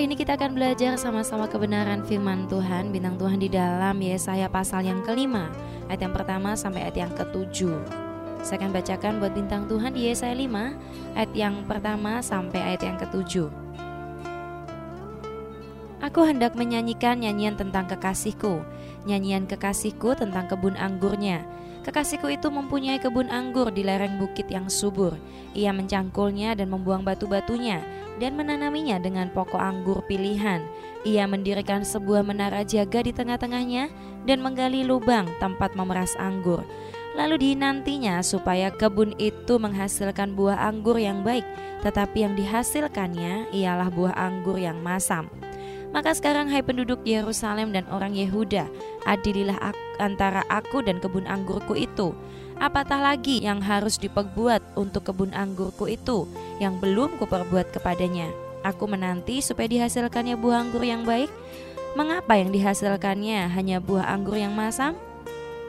Hari ini kita akan belajar sama-sama kebenaran firman Tuhan Bintang Tuhan di dalam Yesaya pasal yang kelima Ayat yang pertama sampai ayat yang ketujuh. Saya akan bacakan buat bintang Tuhan di Yesaya 5 Ayat yang pertama sampai ayat yang ketujuh. Aku hendak menyanyikan nyanyian tentang kekasihku Nyanyian kekasihku tentang kebun anggurnya. Kekasihku itu mempunyai kebun anggur di lereng bukit yang subur. Ia mencangkulnya dan membuang batu-batunya dan menanaminya dengan pokok anggur pilihan. Ia mendirikan sebuah menara jaga di tengah-tengahnya dan menggali lubang tempat memeras anggur. Lalu dinantinya supaya kebun itu menghasilkan buah anggur yang baik, tetapi yang dihasilkannya ialah buah anggur yang masam. Maka sekarang hai penduduk Yerusalem dan orang Yehuda, adililah antara aku dan kebun anggurku itu. Apatah lagi yang harus diperbuat untuk kebun anggurku itu yang belum kuperbuat kepadanya? Aku menanti supaya dihasilkannya buah anggur yang baik. Mengapa yang dihasilkannya hanya buah anggur yang masam?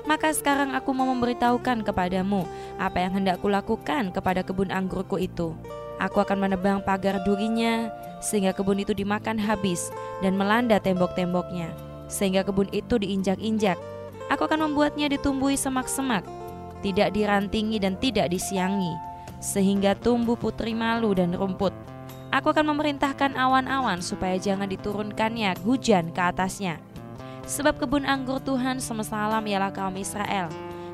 Maka sekarang aku mau memberitahukan kepadamu apa yang hendak kulakukan kepada kebun anggurku itu. Aku akan menebang pagar durinya sehingga kebun itu dimakan habis dan melanda tembok-temboknya sehingga kebun itu diinjak-injak. Aku akan membuatnya ditumbuhi semak-semak, tidak dirantingi dan tidak disiangi, sehingga tumbuh putri malu dan rumput. Aku akan memerintahkan awan-awan supaya jangan diturunkannya hujan ke atasnya. Sebab kebun anggur Tuhan semesta alam ialah kaum Israel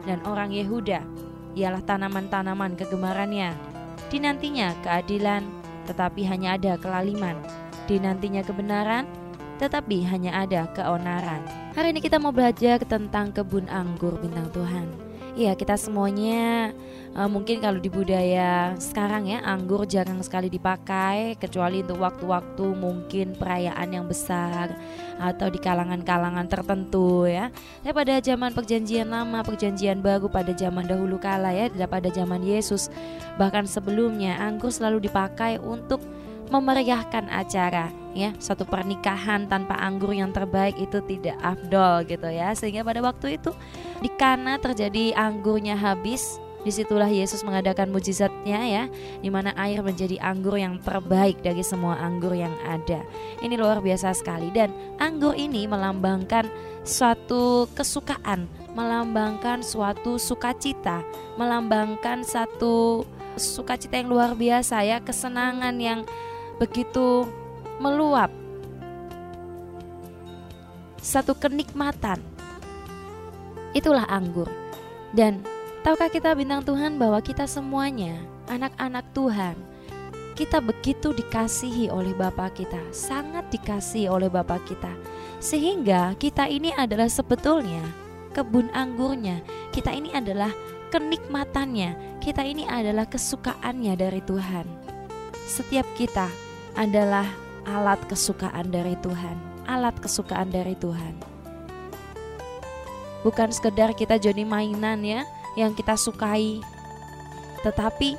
dan orang Yehuda ialah tanaman-tanaman kegemarannya Dinantinya keadilan, tetapi hanya ada kelaliman. Dinantinya kebenaran, tetapi hanya ada keonaran. Hari ini kita mau belajar tentang kebun anggur bintang Tuhan. Iya, kita semuanya uh, mungkin kalau di budaya sekarang ya anggur jarang sekali dipakai kecuali untuk waktu-waktu mungkin perayaan yang besar atau di kalangan-kalangan tertentu ya. Tapi pada zaman perjanjian lama, perjanjian baru pada zaman dahulu kala ya, pada zaman Yesus bahkan sebelumnya anggur selalu dipakai untuk memeriahkan acara ya. Satu pernikahan tanpa anggur yang terbaik itu tidak afdol gitu ya. Sehingga pada waktu itu di Kana terjadi anggurnya habis. Di situlah Yesus mengadakan mujizatnya ya di mana air menjadi anggur yang terbaik dari semua anggur yang ada. Ini luar biasa sekali. Dan anggur ini melambangkan suatu kesukaan Melambangkan suatu sukacita Melambangkan satu sukacita yang luar biasa ya. Kesenangan yang begitu meluap satu kenikmatan itulah anggur dan tahukah kita bintang Tuhan bahwa kita semuanya anak-anak Tuhan kita begitu dikasihi oleh Bapa kita, sangat dikasihi oleh Bapa kita. Sehingga kita ini adalah sebetulnya kebun anggurnya. Kita ini adalah kenikmatannya. Kita ini adalah kesukaannya dari Tuhan. Setiap kita adalah alat kesukaan dari Tuhan, alat kesukaan dari Tuhan. Bukan sekedar kita jadi mainan ya, yang kita sukai. Tetapi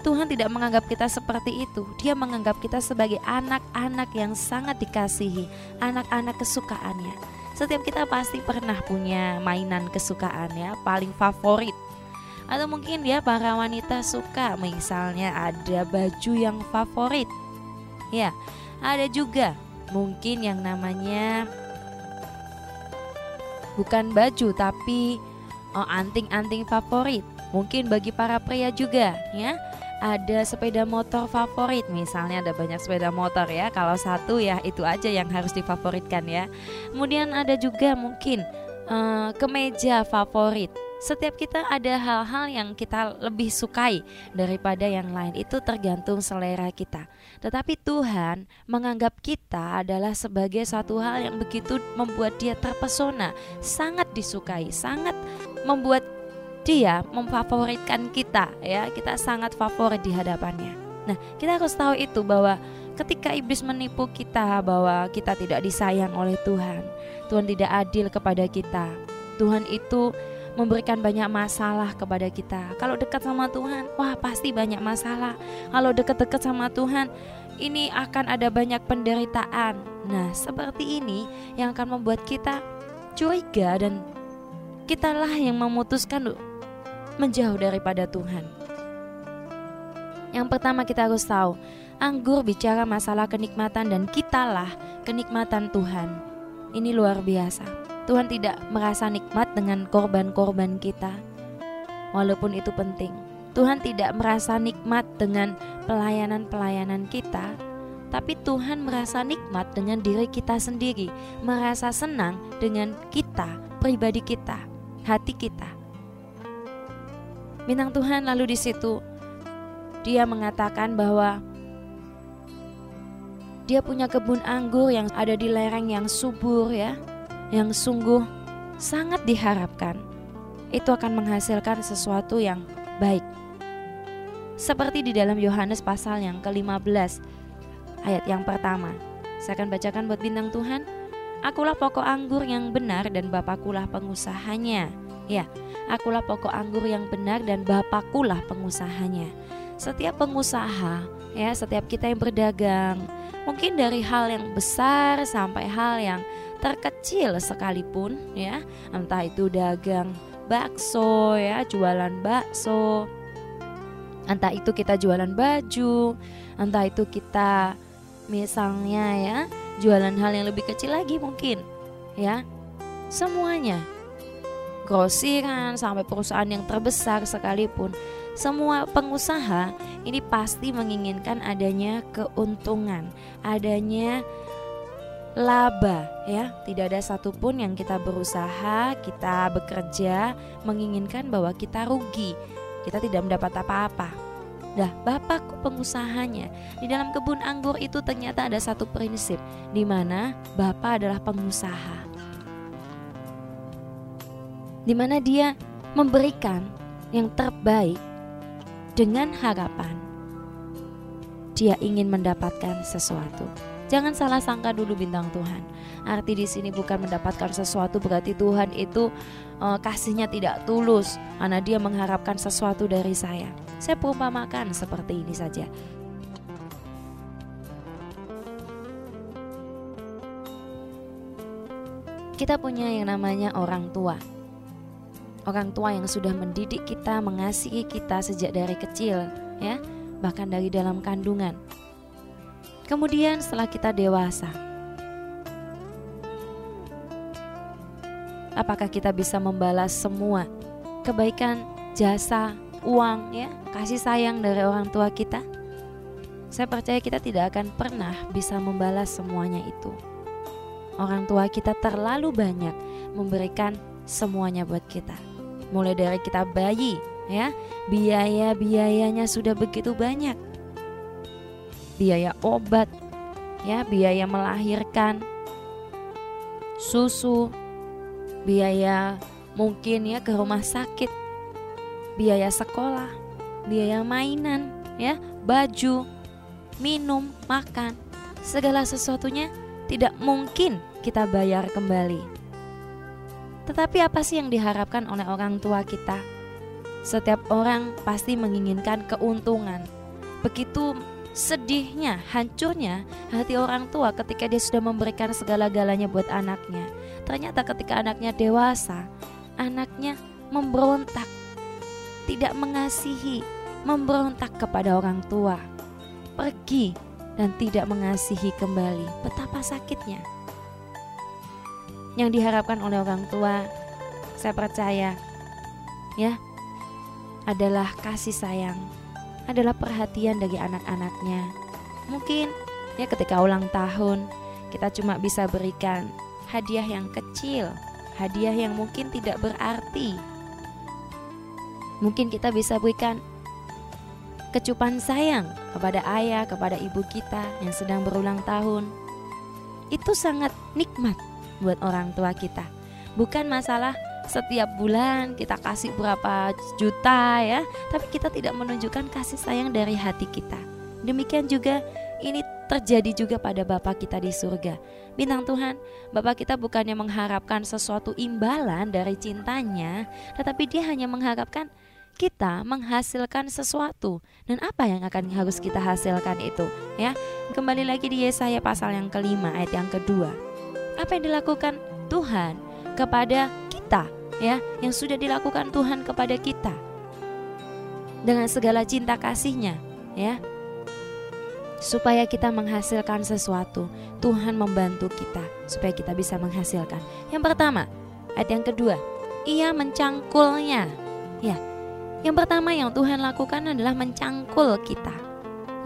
Tuhan tidak menganggap kita seperti itu. Dia menganggap kita sebagai anak-anak yang sangat dikasihi, anak-anak kesukaannya. Setiap kita pasti pernah punya mainan kesukaan ya, paling favorit. Atau mungkin ya para wanita suka misalnya ada baju yang favorit Ya, ada juga mungkin yang namanya bukan baju tapi oh, anting-anting favorit. Mungkin bagi para pria juga ya. Ada sepeda motor favorit misalnya ada banyak sepeda motor ya. Kalau satu ya itu aja yang harus difavoritkan ya. Kemudian ada juga mungkin uh, kemeja favorit setiap kita ada hal-hal yang kita lebih sukai daripada yang lain. Itu tergantung selera kita. Tetapi Tuhan menganggap kita adalah sebagai suatu hal yang begitu membuat dia terpesona, sangat disukai, sangat membuat dia memfavoritkan kita ya. Kita sangat favorit di hadapannya. Nah, kita harus tahu itu bahwa ketika iblis menipu kita bahwa kita tidak disayang oleh Tuhan, Tuhan tidak adil kepada kita. Tuhan itu memberikan banyak masalah kepada kita. Kalau dekat sama Tuhan, wah pasti banyak masalah. Kalau dekat-dekat sama Tuhan, ini akan ada banyak penderitaan. Nah, seperti ini yang akan membuat kita curiga dan kitalah yang memutuskan menjauh daripada Tuhan. Yang pertama kita harus tahu, Anggur bicara masalah kenikmatan dan kitalah kenikmatan Tuhan. Ini luar biasa. Tuhan tidak merasa nikmat dengan korban-korban kita. Walaupun itu penting. Tuhan tidak merasa nikmat dengan pelayanan-pelayanan kita, tapi Tuhan merasa nikmat dengan diri kita sendiri, merasa senang dengan kita, pribadi kita, hati kita. Bintang Tuhan lalu di situ dia mengatakan bahwa dia punya kebun anggur yang ada di lereng yang subur ya, yang sungguh sangat diharapkan. Itu akan menghasilkan sesuatu yang baik. Seperti di dalam Yohanes pasal yang ke-15 ayat yang pertama. Saya akan bacakan buat bintang Tuhan. Akulah pokok anggur yang benar dan Bapakulah pengusahanya. Ya, akulah pokok anggur yang benar dan Bapakulah pengusahanya. Setiap pengusaha, ya, setiap kita yang berdagang, Mungkin dari hal yang besar sampai hal yang terkecil sekalipun ya, entah itu dagang bakso ya, jualan bakso. Entah itu kita jualan baju, entah itu kita misalnya ya, jualan hal yang lebih kecil lagi mungkin ya. Semuanya grosiran sampai perusahaan yang terbesar sekalipun semua pengusaha ini pasti menginginkan adanya keuntungan, adanya laba ya. Tidak ada satupun yang kita berusaha, kita bekerja menginginkan bahwa kita rugi. Kita tidak mendapat apa-apa. Dah, bapakku pengusahanya. Di dalam kebun anggur itu ternyata ada satu prinsip di mana bapak adalah pengusaha. Di mana dia memberikan yang terbaik dengan harapan dia ingin mendapatkan sesuatu. Jangan salah sangka dulu bintang Tuhan. Arti di sini bukan mendapatkan sesuatu berarti Tuhan itu uh, kasihnya tidak tulus karena dia mengharapkan sesuatu dari saya. Saya perumpamakan seperti ini saja. Kita punya yang namanya orang tua orang tua yang sudah mendidik kita, mengasihi kita sejak dari kecil, ya, bahkan dari dalam kandungan. Kemudian setelah kita dewasa, apakah kita bisa membalas semua kebaikan, jasa, uang, ya, kasih sayang dari orang tua kita? Saya percaya kita tidak akan pernah bisa membalas semuanya itu. Orang tua kita terlalu banyak memberikan semuanya buat kita mulai dari kita bayi ya biaya-biayanya sudah begitu banyak biaya obat ya biaya melahirkan susu biaya mungkin ya ke rumah sakit biaya sekolah biaya mainan ya baju minum makan segala sesuatunya tidak mungkin kita bayar kembali tetapi apa sih yang diharapkan oleh orang tua kita? Setiap orang pasti menginginkan keuntungan. Begitu sedihnya, hancurnya hati orang tua ketika dia sudah memberikan segala-galanya buat anaknya. Ternyata ketika anaknya dewasa, anaknya memberontak, tidak mengasihi, memberontak kepada orang tua, pergi dan tidak mengasihi kembali. Betapa sakitnya yang diharapkan oleh orang tua saya percaya ya adalah kasih sayang adalah perhatian dari anak-anaknya mungkin ya ketika ulang tahun kita cuma bisa berikan hadiah yang kecil hadiah yang mungkin tidak berarti mungkin kita bisa berikan kecupan sayang kepada ayah, kepada ibu kita yang sedang berulang tahun. Itu sangat nikmat buat orang tua kita. Bukan masalah setiap bulan kita kasih berapa juta ya, tapi kita tidak menunjukkan kasih sayang dari hati kita. Demikian juga ini terjadi juga pada Bapak kita di surga. Bintang Tuhan, Bapak kita bukannya mengharapkan sesuatu imbalan dari cintanya, tetapi dia hanya mengharapkan kita menghasilkan sesuatu dan apa yang akan harus kita hasilkan itu ya kembali lagi di Yesaya pasal yang kelima ayat yang kedua apa yang dilakukan Tuhan kepada kita ya yang sudah dilakukan Tuhan kepada kita dengan segala cinta kasihnya ya supaya kita menghasilkan sesuatu. Tuhan membantu kita supaya kita bisa menghasilkan. Yang pertama, ayat yang kedua, ia mencangkulnya. Ya, yang pertama yang Tuhan lakukan adalah mencangkul kita.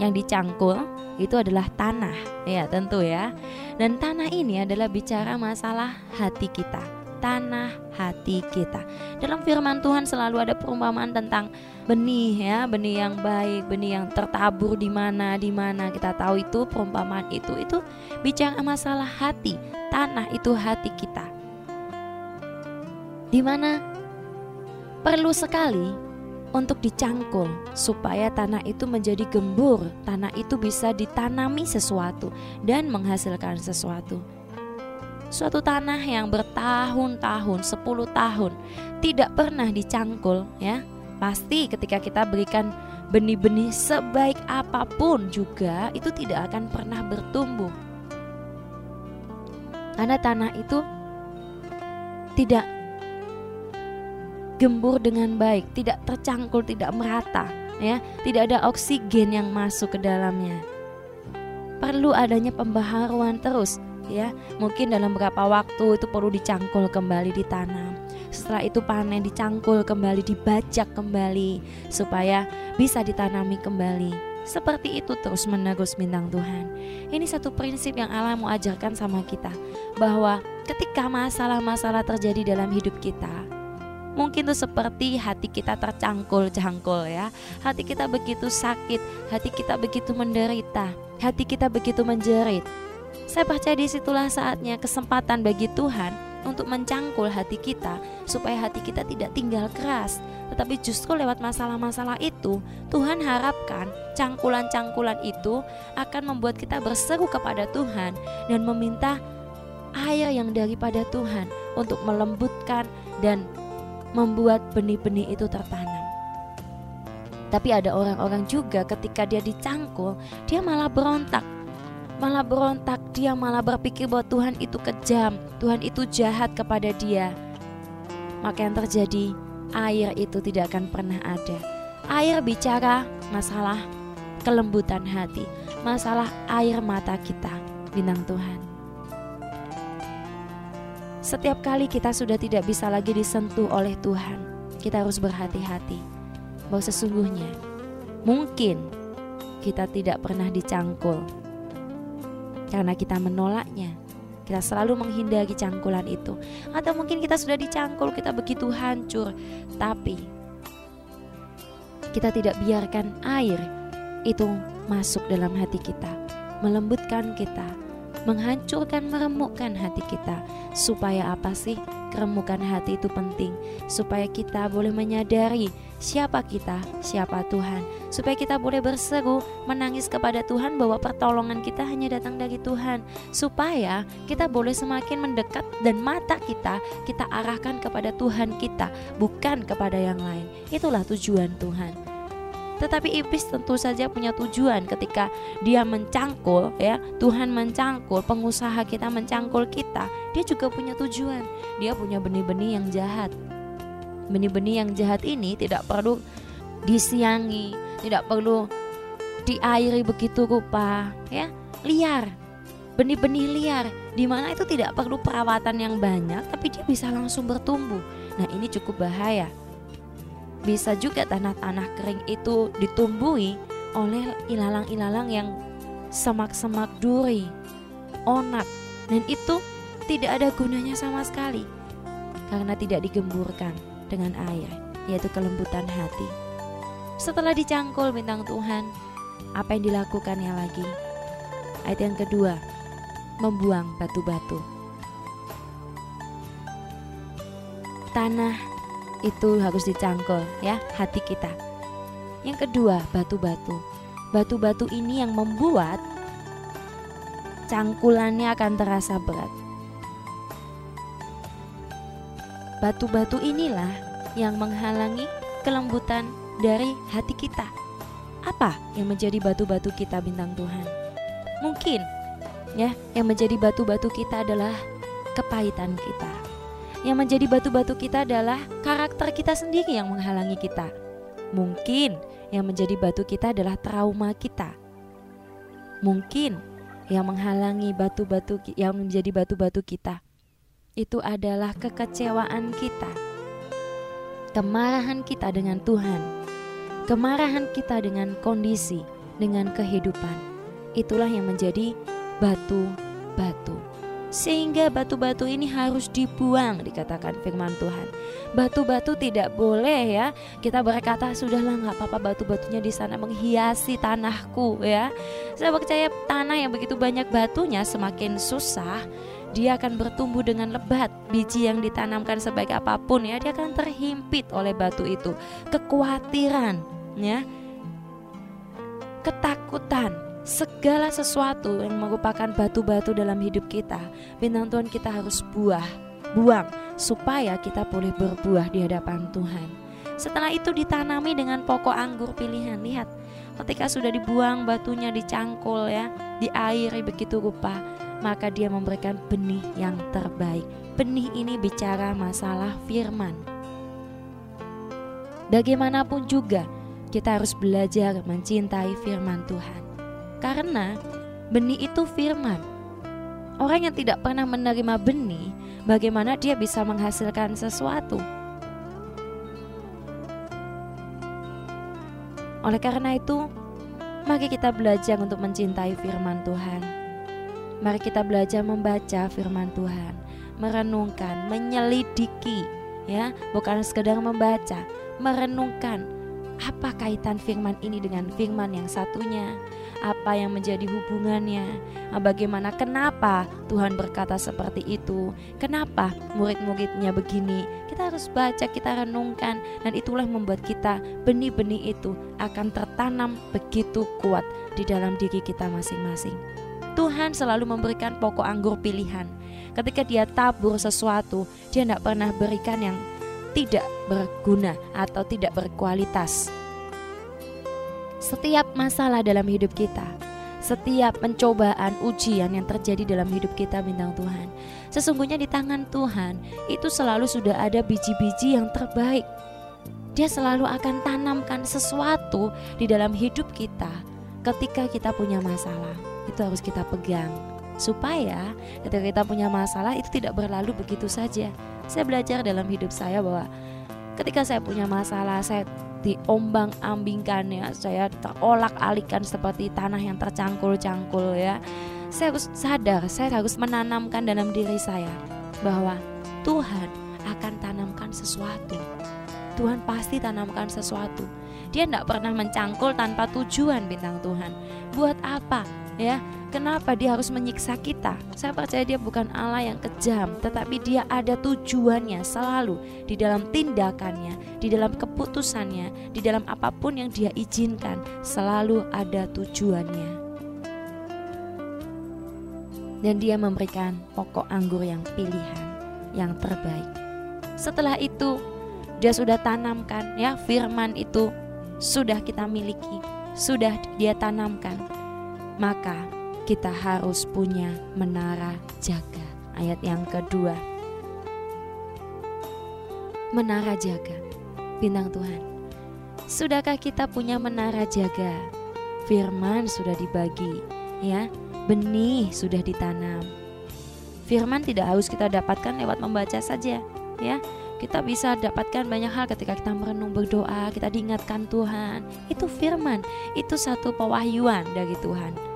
Yang dicangkul itu adalah tanah, ya tentu ya. Dan tanah ini adalah bicara masalah hati kita, tanah hati kita. Dalam firman Tuhan selalu ada perumpamaan tentang benih ya, benih yang baik, benih yang tertabur di mana, di mana kita tahu itu perumpamaan itu itu bicara masalah hati, tanah itu hati kita. Di mana perlu sekali untuk dicangkul supaya tanah itu menjadi gembur, tanah itu bisa ditanami sesuatu dan menghasilkan sesuatu. Suatu tanah yang bertahun-tahun, 10 tahun tidak pernah dicangkul ya. Pasti ketika kita berikan benih-benih sebaik apa pun juga itu tidak akan pernah bertumbuh. Karena tanah itu tidak gembur dengan baik, tidak tercangkul, tidak merata, ya, tidak ada oksigen yang masuk ke dalamnya. Perlu adanya pembaharuan terus, ya. Mungkin dalam beberapa waktu itu perlu dicangkul kembali ditanam. Setelah itu panen dicangkul kembali, dibajak kembali supaya bisa ditanami kembali. Seperti itu terus menerus bintang Tuhan. Ini satu prinsip yang Allah mau ajarkan sama kita bahwa ketika masalah-masalah terjadi dalam hidup kita, Mungkin itu seperti hati kita tercangkul-cangkul ya. Hati kita begitu sakit, hati kita begitu menderita, hati kita begitu menjerit. Saya percaya di situlah saatnya kesempatan bagi Tuhan untuk mencangkul hati kita supaya hati kita tidak tinggal keras. Tetapi justru lewat masalah-masalah itu Tuhan harapkan cangkulan-cangkulan itu akan membuat kita berseru kepada Tuhan dan meminta air yang daripada Tuhan untuk melembutkan dan membuat benih-benih itu tertanam. Tapi ada orang-orang juga ketika dia dicangkul, dia malah berontak. Malah berontak, dia malah berpikir bahwa Tuhan itu kejam, Tuhan itu jahat kepada dia. Maka yang terjadi, air itu tidak akan pernah ada. Air bicara masalah kelembutan hati, masalah air mata kita, bintang Tuhan. Setiap kali kita sudah tidak bisa lagi disentuh oleh Tuhan, kita harus berhati-hati bahwa sesungguhnya mungkin kita tidak pernah dicangkul karena kita menolaknya. Kita selalu menghindari cangkulan itu, atau mungkin kita sudah dicangkul, kita begitu hancur, tapi kita tidak biarkan air itu masuk dalam hati kita, melembutkan kita, menghancurkan, meremukkan hati kita. Supaya apa sih? Keremukan hati itu penting supaya kita boleh menyadari siapa kita, siapa Tuhan, supaya kita boleh berseru menangis kepada Tuhan bahwa pertolongan kita hanya datang dari Tuhan, supaya kita boleh semakin mendekat dan mata kita kita arahkan kepada Tuhan kita, bukan kepada yang lain. Itulah tujuan Tuhan. Tetapi iblis tentu saja punya tujuan ketika dia mencangkul ya, Tuhan mencangkul, pengusaha kita mencangkul kita, dia juga punya tujuan. Dia punya benih-benih yang jahat. Benih-benih yang jahat ini tidak perlu disiangi, tidak perlu diairi begitu rupa, ya, liar. Benih-benih liar di mana itu tidak perlu perawatan yang banyak tapi dia bisa langsung bertumbuh. Nah, ini cukup bahaya bisa juga tanah-tanah kering itu ditumbuhi oleh ilalang-ilalang yang semak-semak duri, onak, dan itu tidak ada gunanya sama sekali karena tidak digemburkan dengan air, yaitu kelembutan hati. Setelah dicangkul bintang Tuhan, apa yang dilakukannya lagi? Ayat yang kedua, membuang batu-batu. Tanah itu harus dicangkul ya hati kita. Yang kedua, batu-batu. Batu-batu ini yang membuat cangkulannya akan terasa berat. Batu-batu inilah yang menghalangi kelembutan dari hati kita. Apa yang menjadi batu-batu kita bintang Tuhan? Mungkin ya, yang menjadi batu-batu kita adalah kepahitan kita yang menjadi batu-batu kita adalah karakter kita sendiri yang menghalangi kita. Mungkin yang menjadi batu kita adalah trauma kita. Mungkin yang menghalangi batu-batu yang menjadi batu-batu kita itu adalah kekecewaan kita, kemarahan kita dengan Tuhan, kemarahan kita dengan kondisi, dengan kehidupan. Itulah yang menjadi batu-batu sehingga batu-batu ini harus dibuang dikatakan firman Tuhan. Batu-batu tidak boleh ya kita berkata sudahlah nggak apa-apa batu-batunya di sana menghiasi tanahku ya. Saya percaya tanah yang begitu banyak batunya semakin susah dia akan bertumbuh dengan lebat. Biji yang ditanamkan sebaik apa pun ya dia akan terhimpit oleh batu itu. Kekhawatiran ya. Ketakutan segala sesuatu yang merupakan batu-batu dalam hidup kita, bintang Tuhan kita harus buah, buang supaya kita boleh berbuah di hadapan Tuhan. Setelah itu ditanami dengan pokok anggur pilihan. Lihat, ketika sudah dibuang batunya dicangkul ya, di air begitu rupa, maka dia memberikan benih yang terbaik. Benih ini bicara masalah firman. Bagaimanapun juga, kita harus belajar mencintai firman Tuhan. Karena benih itu firman. Orang yang tidak pernah menerima benih, bagaimana dia bisa menghasilkan sesuatu? Oleh karena itu, mari kita belajar untuk mencintai firman Tuhan. Mari kita belajar membaca firman Tuhan, merenungkan, menyelidiki, ya, bukan sekedar membaca, merenungkan apa kaitan firman ini dengan firman yang satunya, apa yang menjadi hubungannya, ah, bagaimana kenapa Tuhan berkata seperti itu, kenapa murid-muridnya begini. Kita harus baca, kita renungkan, dan itulah membuat kita benih-benih itu akan tertanam begitu kuat di dalam diri kita masing-masing. Tuhan selalu memberikan pokok anggur pilihan. Ketika dia tabur sesuatu, dia tidak pernah berikan yang tidak berguna atau tidak berkualitas setiap masalah dalam hidup kita, setiap pencobaan, ujian yang terjadi dalam hidup kita bintang Tuhan. Sesungguhnya di tangan Tuhan itu selalu sudah ada biji-biji yang terbaik. Dia selalu akan tanamkan sesuatu di dalam hidup kita ketika kita punya masalah. Itu harus kita pegang supaya ketika kita punya masalah itu tidak berlalu begitu saja. Saya belajar dalam hidup saya bahwa ketika saya punya masalah, saya diombang ambingkan ya. Saya terolak alikan seperti tanah yang tercangkul-cangkul ya. Saya harus sadar saya harus menanamkan dalam diri saya bahwa Tuhan akan tanamkan sesuatu. Tuhan pasti tanamkan sesuatu. Dia tidak pernah mencangkul tanpa tujuan bintang Tuhan. Buat apa ya Kenapa dia harus menyiksa kita? Saya percaya dia bukan Allah yang kejam, tetapi dia ada tujuannya selalu di dalam tindakannya, di dalam keputusannya, di dalam apa pun yang dia izinkan, selalu ada tujuannya. Dan dia memberikan pokok anggur yang pilihan, yang terbaik. Setelah itu, dia sudah tanamkan ya firman itu sudah kita miliki, sudah dia tanamkan. Maka kita harus punya menara jaga. Ayat yang kedua. Menara jaga. Bintang Tuhan. Sudahkah kita punya menara jaga? Firman sudah dibagi, ya. Benih sudah ditanam. Firman tidak harus kita dapatkan lewat membaca saja, ya. Kita bisa dapatkan banyak hal ketika kita merenung berdoa, kita diingatkan Tuhan. Itu firman, itu satu pewahyuan dari Tuhan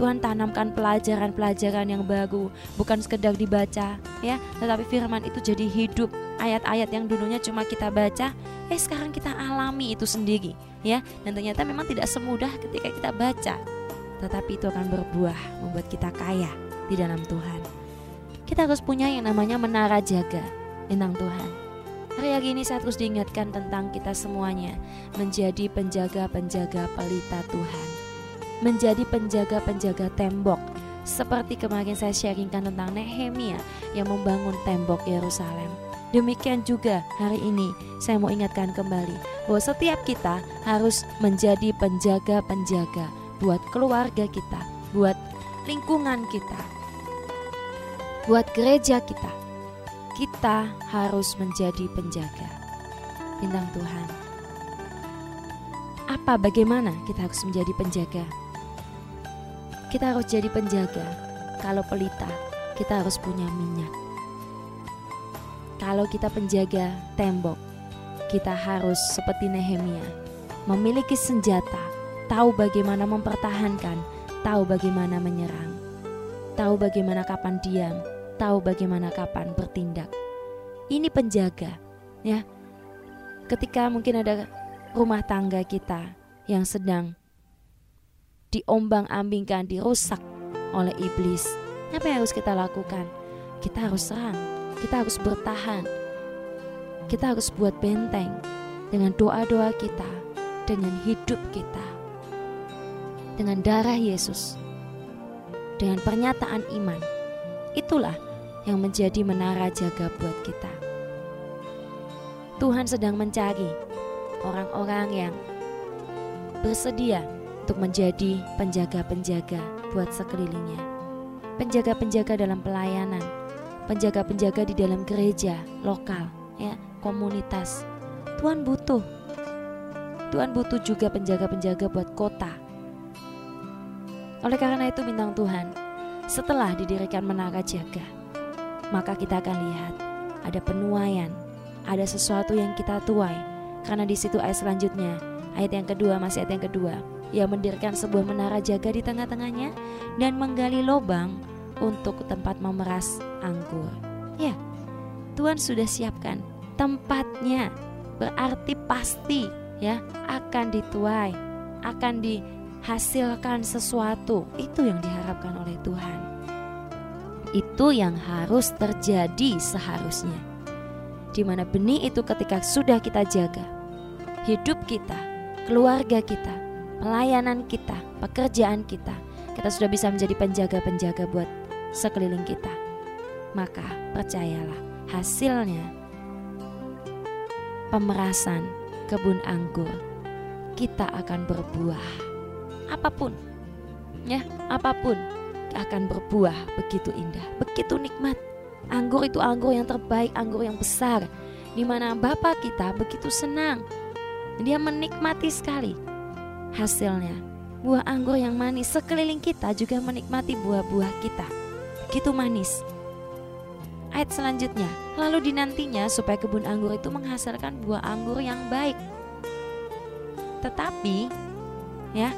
Tuhan tanamkan pelajaran-pelajaran yang baru, bukan sekedar dibaca, ya, tetapi firman itu jadi hidup. Ayat-ayat yang dulunya cuma kita baca, eh sekarang kita alami itu sendiri, ya. Dan ternyata memang tidak semudah ketika kita baca, tetapi itu akan berbuah, membuat kita kaya di dalam Tuhan. Kita harus punya yang namanya menara jaga tentang Tuhan. Hari ini saya terus diingatkan tentang kita semuanya menjadi penjaga-penjaga pelita Tuhan menjadi penjaga-penjaga tembok seperti kemarin saya sharingkan tentang Nehemia yang membangun tembok Yerusalem. Demikian juga hari ini saya mau ingatkan kembali bahwa setiap kita harus menjadi penjaga-penjaga buat keluarga kita, buat lingkungan kita, buat gereja kita. Kita harus menjadi penjaga. Bintang Tuhan. Apa bagaimana kita harus menjadi penjaga? kita harus jadi penjaga. Kalau pelita, kita harus punya minyak. Kalau kita penjaga tembok, kita harus seperti Nehemia, memiliki senjata, tahu bagaimana mempertahankan, tahu bagaimana menyerang, tahu bagaimana kapan diam, tahu bagaimana kapan bertindak. Ini penjaga, ya. Ketika mungkin ada rumah tangga kita yang sedang diombang-ambingkan, dirusak oleh iblis. Apa yang harus kita lakukan? Kita harus serang, kita harus bertahan. Kita harus buat benteng dengan doa-doa kita, dengan hidup kita. Dengan darah Yesus. Dengan pernyataan iman. Itulah yang menjadi menara jaga buat kita. Tuhan sedang mencari orang-orang yang bersedia untuk menjadi penjaga-penjaga buat sekelilingnya. Penjaga-penjaga dalam pelayanan, penjaga-penjaga di dalam gereja lokal, ya, komunitas. Tuhan butuh. Tuhan butuh juga penjaga-penjaga buat kota. Oleh karena itu bintang Tuhan, setelah didirikan menara jaga, maka kita akan lihat ada penuaian, ada sesuatu yang kita tuai. Karena di situ ayat selanjutnya, ayat yang kedua masih ayat yang kedua, ia mendirikan sebuah menara jaga di tengah-tengahnya dan menggali lubang untuk tempat memeras anggur. Ya, Tuhan sudah siapkan tempatnya. Berarti pasti ya akan dituai, akan dihasilkan sesuatu. Itu yang diharapkan oleh Tuhan. Itu yang harus terjadi seharusnya. Di mana benih itu ketika sudah kita jaga, hidup kita, keluarga kita, pelayanan kita, pekerjaan kita, kita sudah bisa menjadi penjaga-penjaga buat sekeliling kita. Maka percayalah, hasilnya pemerasan kebun anggur kita akan berbuah. Apa pun, ya, apa pun akan berbuah begitu indah, begitu nikmat. Anggur itu anggur yang terbaik, anggur yang besar, di mana Bapak kita begitu senang. Dia menikmati sekali hasilnya. Buah anggur yang manis sekeliling kita juga menikmati buah-buah kita. Begitu manis. Ayat selanjutnya, lalu dinantinya supaya kebun anggur itu menghasilkan buah anggur yang baik. Tetapi ya,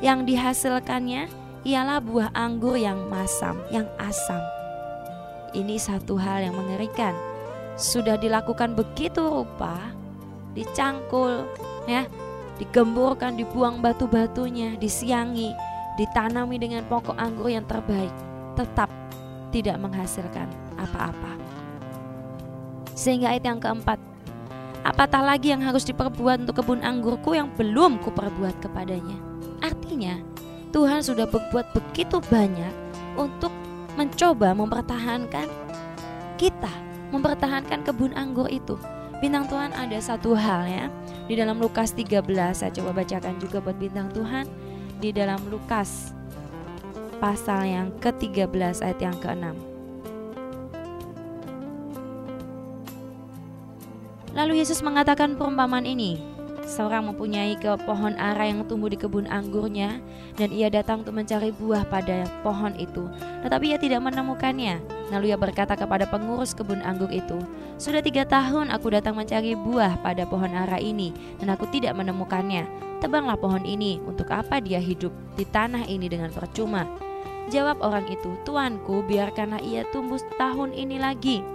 yang dihasilkannya ialah buah anggur yang masam, yang asam. Ini satu hal yang mengerikan. Sudah dilakukan begitu rupa, dicangkul, ya, digemburkan, dibuang batu-batunya, disiangi, ditanami dengan pokok anggur yang terbaik, tetap tidak menghasilkan apa-apa. Sehingga ayat yang keempat, apatah lagi yang harus diperbuat untuk kebun anggurku yang belum kuperbuat kepadanya. Tuhan sudah berbuat begitu banyak untuk mencoba mempertahankan kita, mempertahankan kebun anggur itu. Bintang Tuhan ada satu hal ya di dalam Lukas 13 saya coba bacakan juga buat bintang Tuhan di dalam Lukas pasal yang ke-13 ayat yang ke-6. Lalu Yesus mengatakan perumpamaan ini, Seorang mempunyai ke pohon ara yang tumbuh di kebun anggurnya dan ia datang untuk mencari buah pada pohon itu. Tetapi ia tidak menemukannya. Lalu ia berkata kepada pengurus kebun anggur itu, Sudah tiga tahun aku datang mencari buah pada pohon ara ini dan aku tidak menemukannya. Tebanglah pohon ini, untuk apa dia hidup di tanah ini dengan percuma? Jawab orang itu, Tuanku biarkanlah ia tumbuh tahun ini lagi.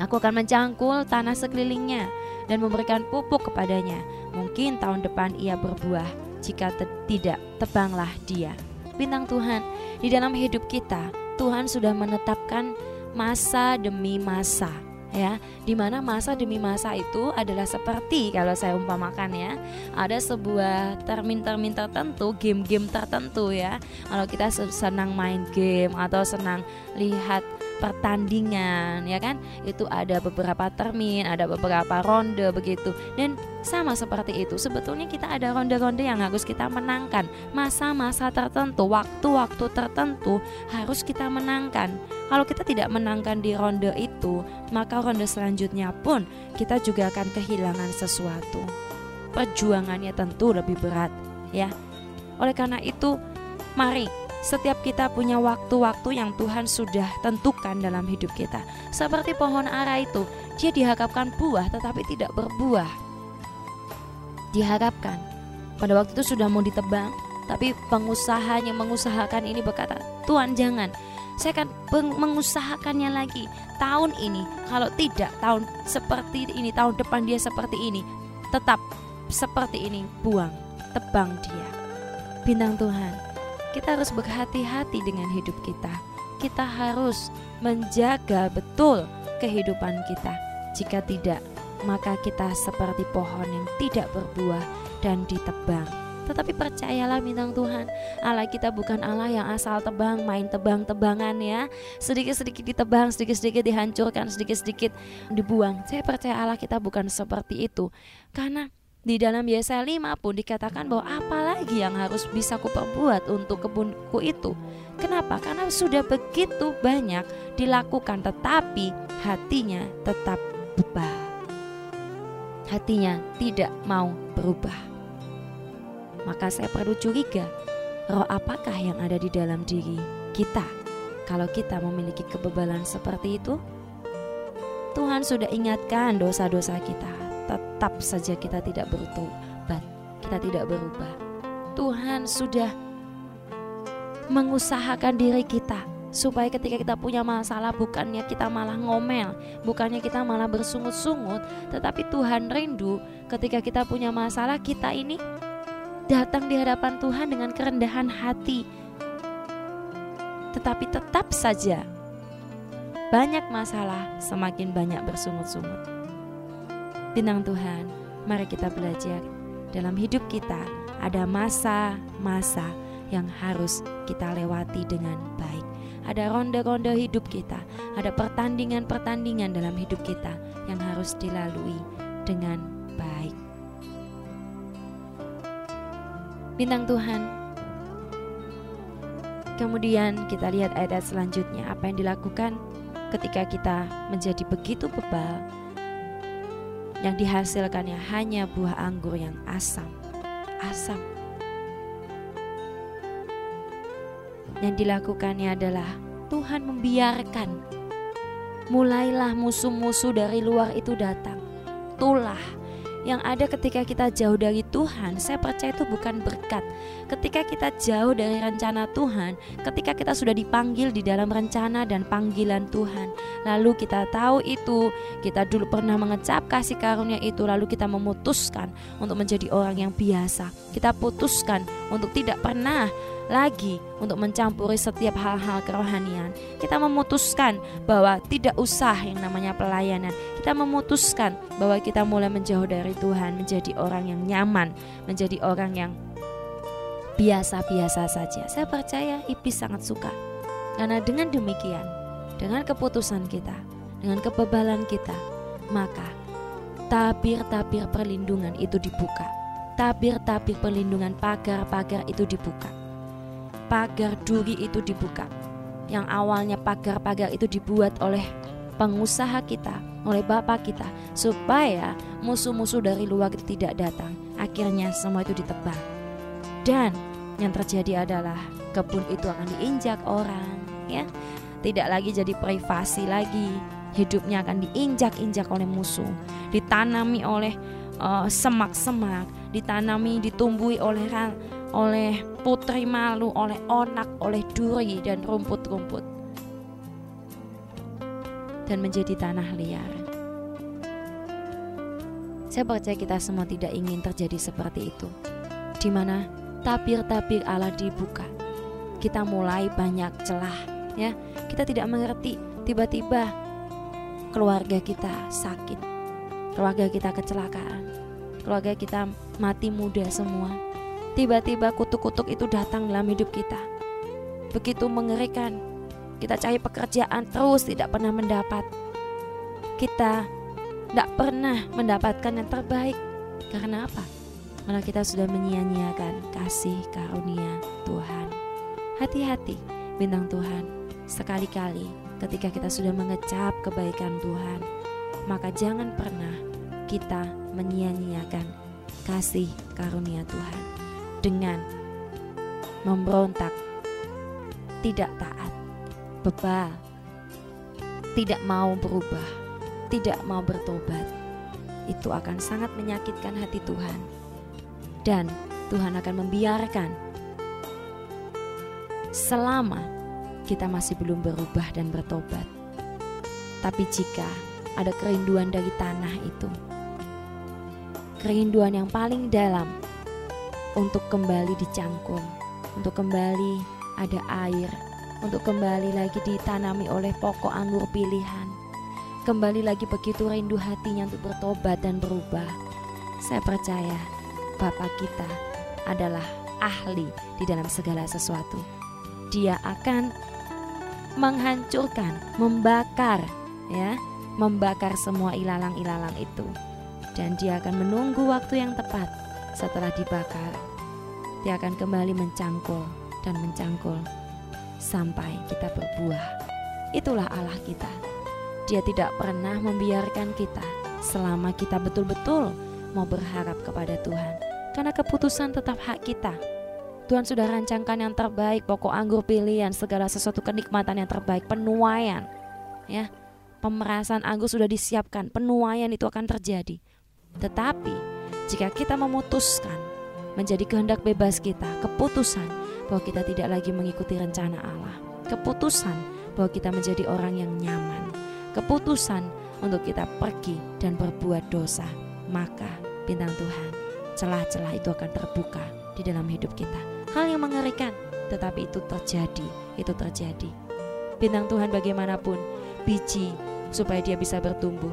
Aku akan mencangkul tanah sekelilingnya dan memberikan pupuk kepadanya. Mungkin tahun depan ia berbuah, jika te tidak, tebanglah dia. Bintang Tuhan, di dalam hidup kita, Tuhan sudah menetapkan masa demi masa ya di mana masa demi masa itu adalah seperti kalau saya umpamakan ya ada sebuah termin-termin tertentu game-game tertentu ya kalau kita senang main game atau senang lihat pertandingan ya kan? Itu ada beberapa termin ada beberapa ronde begitu. Dan sama seperti itu sebetulnya kita ada ronde-ronde yang harus kita menangkan. Masa-masa tertentu waktu-waktu tertentu harus kita menangkan. Kalau kita tidak menangkan di ronde itu maka ronde selanjutnya pun kita juga akan kehilangan sesuatu. Perjuangannya tentu lebih berat ya. Oleh karena itu mari Setiap kita punya waktu-waktu yang Tuhan sudah tentukan dalam hidup kita. Seperti pohon ara itu, dia diharapkan buah tetapi tidak berbuah. Diharapkan pada waktu itu sudah mau ditebang, tapi pengusaha yang mengusahakan ini berkata, "Tuhan, jangan. Saya akan mengusahakannya lagi tahun ini. Kalau tidak, tahun seperti ini, tahun depan dia seperti ini. Tetap seperti ini, buang, tebang dia." Bintang Tuhan, kita harus berhati-hati dengan hidup kita. Kita harus menjaga betul kehidupan kita. Jika tidak, maka kita seperti pohon yang tidak berbuah dan ditebang. Tetapi percayalah bintang Tuhan Allah kita bukan Allah yang asal tebang Main tebang-tebangan ya Sedikit-sedikit ditebang, sedikit-sedikit dihancurkan Sedikit-sedikit dibuang Saya percaya Allah kita bukan seperti itu Karena di dalam Yesaya 5 pun dikatakan bahwa apalagi yang harus bisa kuperbuat untuk kebunku itu. Kenapa? Karena sudah begitu banyak dilakukan tetapi hatinya tetap bebal. Hatinya tidak mau berubah. Maka saya perlu curiga, roh apakah yang ada di dalam diri kita kalau kita memiliki kebebalan seperti itu? Tuhan sudah ingatkan dosa-dosa kita, tetap saja kita tidak bertobat, kita tidak berubah. Tuhan sudah mengusahakan diri kita supaya ketika kita punya masalah bukannya kita malah ngomel, bukannya kita malah bersungut-sungut, tetapi Tuhan rindu ketika kita punya masalah kita ini datang di hadapan Tuhan dengan kerendahan hati. Tetapi tetap saja banyak masalah semakin banyak bersungut-sungut. Bintang Tuhan, mari kita belajar dalam hidup kita ada masa-masa yang harus kita lewati dengan baik. Ada ronde-ronde hidup kita, ada pertandingan-pertandingan dalam hidup kita yang harus dilalui dengan baik. Bintang Tuhan, kemudian kita lihat ayat selanjutnya, apa yang dilakukan ketika kita menjadi begitu bebal yang dihasilkannya hanya buah anggur yang asam. Asam. Yang dilakukannya adalah Tuhan membiarkan mulailah musuh-musuh dari luar itu datang. Tulah yang ada ketika kita jauh dari Tuhan, saya percaya itu bukan berkat. Ketika kita jauh dari rencana Tuhan, ketika kita sudah dipanggil di dalam rencana dan panggilan Tuhan, lalu kita tahu itu, kita dulu pernah mengecap kasih karunia itu, lalu kita memutuskan untuk menjadi orang yang biasa. Kita putuskan untuk tidak pernah lagi untuk mencampuri setiap hal-hal kerohanian. Kita memutuskan bahwa tidak usah yang namanya pelayanan. Kita memutuskan bahwa kita mulai menjauh dari Tuhan, menjadi orang yang nyaman, menjadi orang yang biasa-biasa saja. Saya percaya iblis sangat suka. Karena dengan demikian, dengan keputusan kita, dengan kebebalan kita, maka tabir-tabir perlindungan itu dibuka. Tabir-tabir perlindungan pagar-pagar itu dibuka pagar duri itu dibuka. Yang awalnya pagar-pagar itu dibuat oleh pengusaha kita, oleh bapak kita, supaya musuh-musuh dari luar itu tidak datang. Akhirnya semua itu ditebang. Dan yang terjadi adalah kebun itu akan diinjak orang, ya. Tidak lagi jadi privasi lagi. Hidupnya akan diinjak-injak oleh musuh, ditanami oleh uh, semak-semak, ditanami, ditumbuhi oleh oleh putri malu, oleh onak, oleh duri dan rumput-rumput dan menjadi tanah liar. Saya percaya kita semua tidak ingin terjadi seperti itu. Di mana tabir-tabir Allah dibuka. Kita mulai banyak celah, ya. Kita tidak mengerti tiba-tiba keluarga kita sakit. Keluarga kita kecelakaan. Keluarga kita mati muda semua tiba-tiba kutuk-kutuk itu datang dalam hidup kita. Begitu mengerikan. Kita cari pekerjaan terus tidak pernah mendapat. Kita tidak pernah mendapatkan yang terbaik. Karena apa? Karena kita sudah menyia-nyiakan kasih karunia Tuhan. Hati-hati bintang Tuhan. Sekali-kali ketika kita sudah mengecap kebaikan Tuhan, maka jangan pernah kita menyia-nyiakan kasih karunia Tuhan dengan memberontak tidak taat, bebal, tidak mau berubah, tidak mau bertobat, itu akan sangat menyakitkan hati Tuhan. Dan Tuhan akan membiarkan selama kita masih belum berubah dan bertobat. Tapi jika ada kerinduan dari tanah itu, kerinduan yang paling dalam untuk kembali dicangkul, untuk kembali ada air, untuk kembali lagi ditanami oleh pokok anggur pilihan. Kembali lagi begitu rindu hatinya untuk bertobat dan berubah. Saya percaya Bapak kita adalah ahli di dalam segala sesuatu. Dia akan menghancurkan, membakar ya, membakar semua ilalang-ilalang itu. Dan dia akan menunggu waktu yang tepat setelah dibakar. Dia akan kembali mencangkul dan mencangkul sampai kita berbuah. Itulah Allah kita. Dia tidak pernah membiarkan kita selama kita betul-betul mau berharap kepada Tuhan. Karena keputusan tetap hak kita. Tuhan sudah rancangkan yang terbaik, pokok anggur pilihan, segala sesuatu kenikmatan yang terbaik, penuaian. Ya, pemerasan anggur sudah disiapkan, penuaian itu akan terjadi. Tetapi jika kita memutuskan menjadi kehendak bebas kita, keputusan bahwa kita tidak lagi mengikuti rencana Allah. Keputusan bahwa kita menjadi orang yang nyaman. Keputusan untuk kita pergi dan berbuat dosa. Maka bintang Tuhan, celah-celah itu akan terbuka di dalam hidup kita. Hal yang mengerikan, tetapi itu terjadi, itu terjadi. Bintang Tuhan bagaimanapun, biji supaya dia bisa bertumbuh.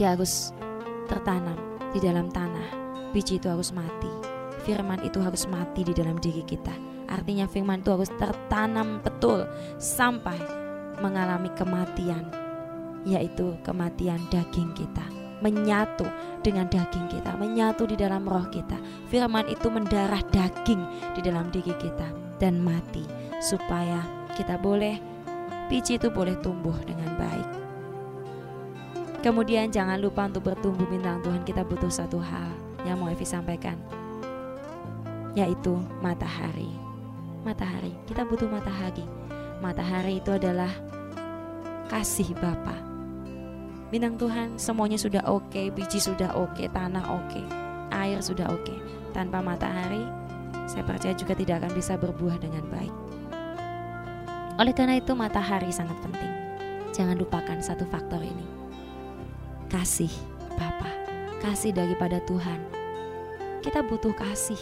Dia harus tertanam di dalam tanah. Biji itu harus mati firman itu harus mati di dalam diri kita. Artinya firman itu harus tertanam betul sampai mengalami kematian, yaitu kematian daging kita. Menyatu dengan daging kita, menyatu di dalam roh kita. Firman itu mendarah daging di dalam diri kita dan mati supaya kita boleh biji itu boleh tumbuh dengan baik. Kemudian jangan lupa untuk bertumbuh bintang Tuhan kita butuh satu hal yang mau Evi sampaikan yaitu matahari. Matahari, kita butuh matahari. Matahari itu adalah kasih Bapa. Bintang Tuhan, semuanya sudah oke, okay, biji sudah oke, okay, tanah oke, okay, air sudah oke. Okay. Tanpa matahari, saya percaya juga tidak akan bisa berbuah dengan baik. Oleh karena itu, matahari sangat penting. Jangan lupakan satu faktor ini. Kasih Bapa, kasih daripada Tuhan. Kita butuh kasih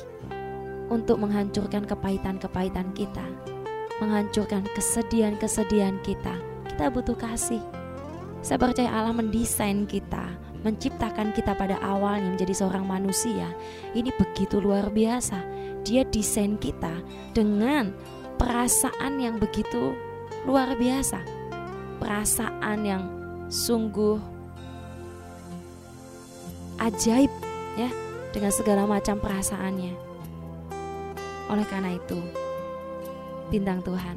untuk menghancurkan kepahitan-kepahitan kita, menghancurkan kesedihan-kesedihan kita. Kita butuh kasih. Saya percaya Allah mendesain kita, menciptakan kita pada awalnya menjadi seorang manusia. Ini begitu luar biasa. Dia desain kita dengan perasaan yang begitu luar biasa. Perasaan yang sungguh ajaib ya dengan segala macam perasaannya. Oleh karena itu, bintang Tuhan,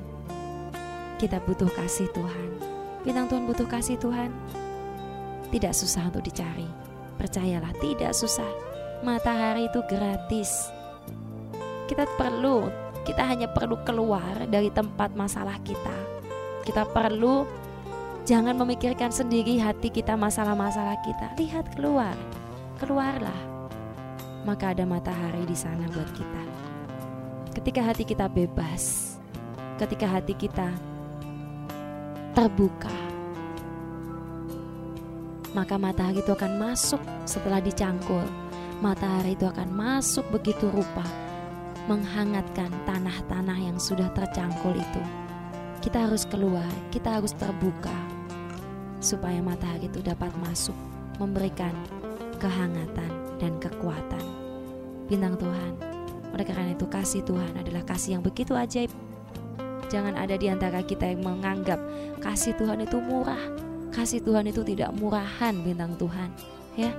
kita butuh kasih Tuhan. Bintang Tuhan butuh kasih Tuhan. Tidak susah untuk dicari. Percayalah, tidak susah. Matahari itu gratis. Kita perlu, kita hanya perlu keluar dari tempat masalah kita. Kita perlu jangan memikirkan sendiri hati kita masalah-masalah kita. Lihat keluar, keluarlah. Maka ada matahari di sana buat kita. Ketika hati kita bebas, ketika hati kita terbuka, maka matahari itu akan masuk setelah dicangkul. Matahari itu akan masuk begitu rupa, menghangatkan tanah-tanah yang sudah tercangkul itu. Kita harus keluar, kita harus terbuka, supaya matahari itu dapat masuk, memberikan kehangatan dan kekuatan. Bintang Tuhan, oleh karena itu kasih Tuhan adalah kasih yang begitu ajaib. Jangan ada di antara kita yang menganggap kasih Tuhan itu murah. Kasih Tuhan itu tidak murahan bintang Tuhan. Ya,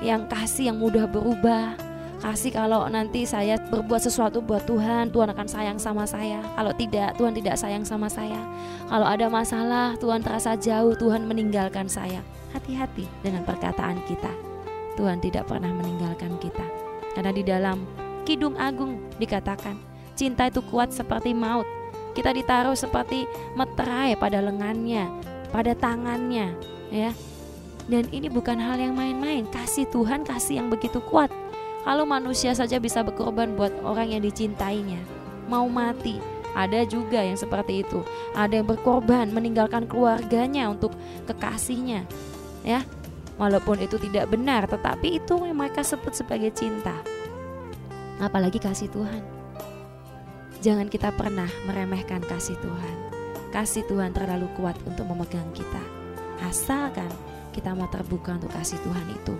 yang kasih yang mudah berubah. Kasih kalau nanti saya berbuat sesuatu buat Tuhan, Tuhan akan sayang sama saya. Kalau tidak, Tuhan tidak sayang sama saya. Kalau ada masalah, Tuhan terasa jauh, Tuhan meninggalkan saya. Hati-hati dengan perkataan kita. Tuhan tidak pernah meninggalkan kita. Karena di dalam Kidung Agung dikatakan, cinta itu kuat seperti maut, kita ditaruh seperti meterai pada lengannya, pada tangannya, ya. Dan ini bukan hal yang main-main. Kasih Tuhan, kasih yang begitu kuat. Kalau manusia saja bisa berkorban buat orang yang dicintainya, mau mati. Ada juga yang seperti itu. Ada yang berkorban meninggalkan keluarganya untuk kekasihnya. Ya, walaupun itu tidak benar, tetapi itu yang mereka sebut sebagai cinta. Apalagi kasih Tuhan. Jangan kita pernah meremehkan kasih Tuhan. Kasih Tuhan terlalu kuat untuk memegang kita. Asalkan kita mau terbuka untuk kasih Tuhan itu,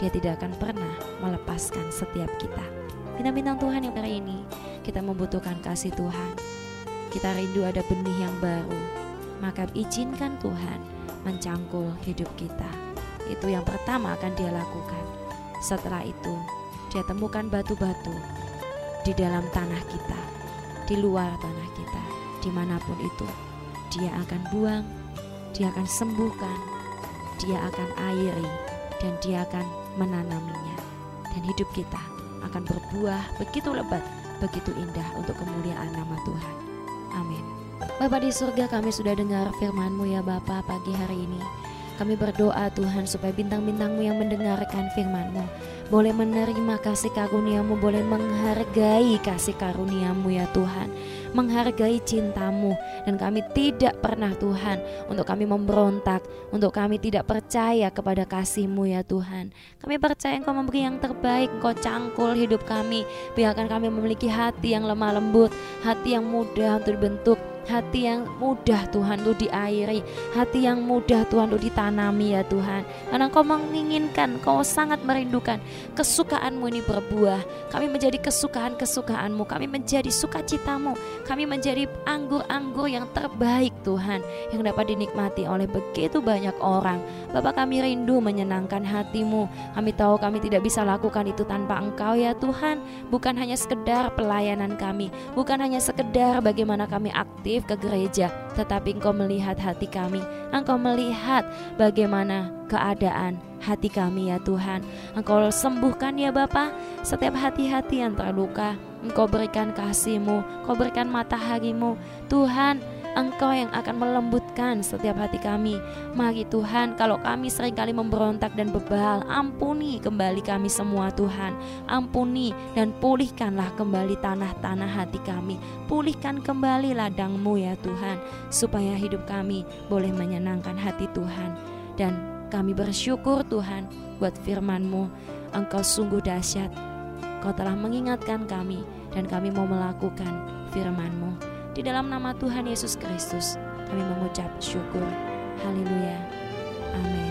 Dia tidak akan pernah melepaskan setiap kita. Bintang-bintang Tuhan yang hari ini, kita membutuhkan kasih Tuhan. Kita rindu ada benih yang baru, maka izinkan Tuhan mencangkul hidup kita. Itu yang pertama akan dia lakukan. Setelah itu, dia temukan batu-batu di dalam tanah kita, di luar tanah kita, di mana pun itu. Dia akan buang, dia akan sembuhkan, dia akan airi dan dia akan menanaminya. Dan hidup kita akan berbuah begitu lebat, begitu indah untuk kemuliaan nama Tuhan. Amin. Bapa di surga kami sudah dengar firman-Mu ya Bapa pagi hari ini. Kami berdoa Tuhan supaya bintang-bintangmu yang mendengarkan firman-Mu boleh menerima kasih karuniamu, boleh menghargai kasih karuniamu ya Tuhan. Menghargai cintamu. Dan kami tidak pernah Tuhan untuk kami memberontak, untuk kami tidak percaya kepada kasihmu ya Tuhan. Kami percaya Engkau memberi yang terbaik, Engkau cangkul hidup kami, biarkan kami memiliki hati yang lemah lembut, hati yang mudah untuk dibentuk, hati yang mudah Tuhan untuk diairi, hati yang mudah Tuhan untuk ditanami ya Tuhan. Karena Engkau menginginkan, Engkau sangat merindukan kesukaanmu ini berbuah. Kami menjadi kesukaan-kesukaanmu, kami menjadi sukacitamu, kami menjadi anggur-anggur yang terbaik Tuhan, yang dapat dinikmati oleh begitu banyak orang. Bapak kami rindu menyenangkan hatimu. Kami tahu kami tidak bisa lakukan itu tanpa Engkau ya Tuhan. Bukan hanya sekedar pelayanan kami, bukan hanya sekedar bagaimana kami aktif aktif ke gereja, tetapi Engkau melihat hati kami. Engkau melihat bagaimana keadaan hati kami ya Tuhan. Engkau sembuhkan ya Bapa setiap hati-hati yang terluka. Engkau berikan kasih-Mu, Engkau berikan mataharimu. Tuhan, Engkau yang akan melembutkan setiap hati kami. Mari Tuhan, kalau kami sering kali memberontak dan bebal, ampuni kembali kami semua Tuhan. Ampuni dan pulihkanlah kembali tanah-tanah hati kami. Pulihkan kembali ladangmu ya Tuhan, supaya hidup kami boleh menyenangkan hati Tuhan. Dan kami bersyukur Tuhan buat firman-Mu. Engkau sungguh dahsyat. Kau telah mengingatkan kami dan kami mau melakukan firman-Mu. Di dalam nama Tuhan Yesus Kristus, kami mengucap syukur. Haleluya. Amin.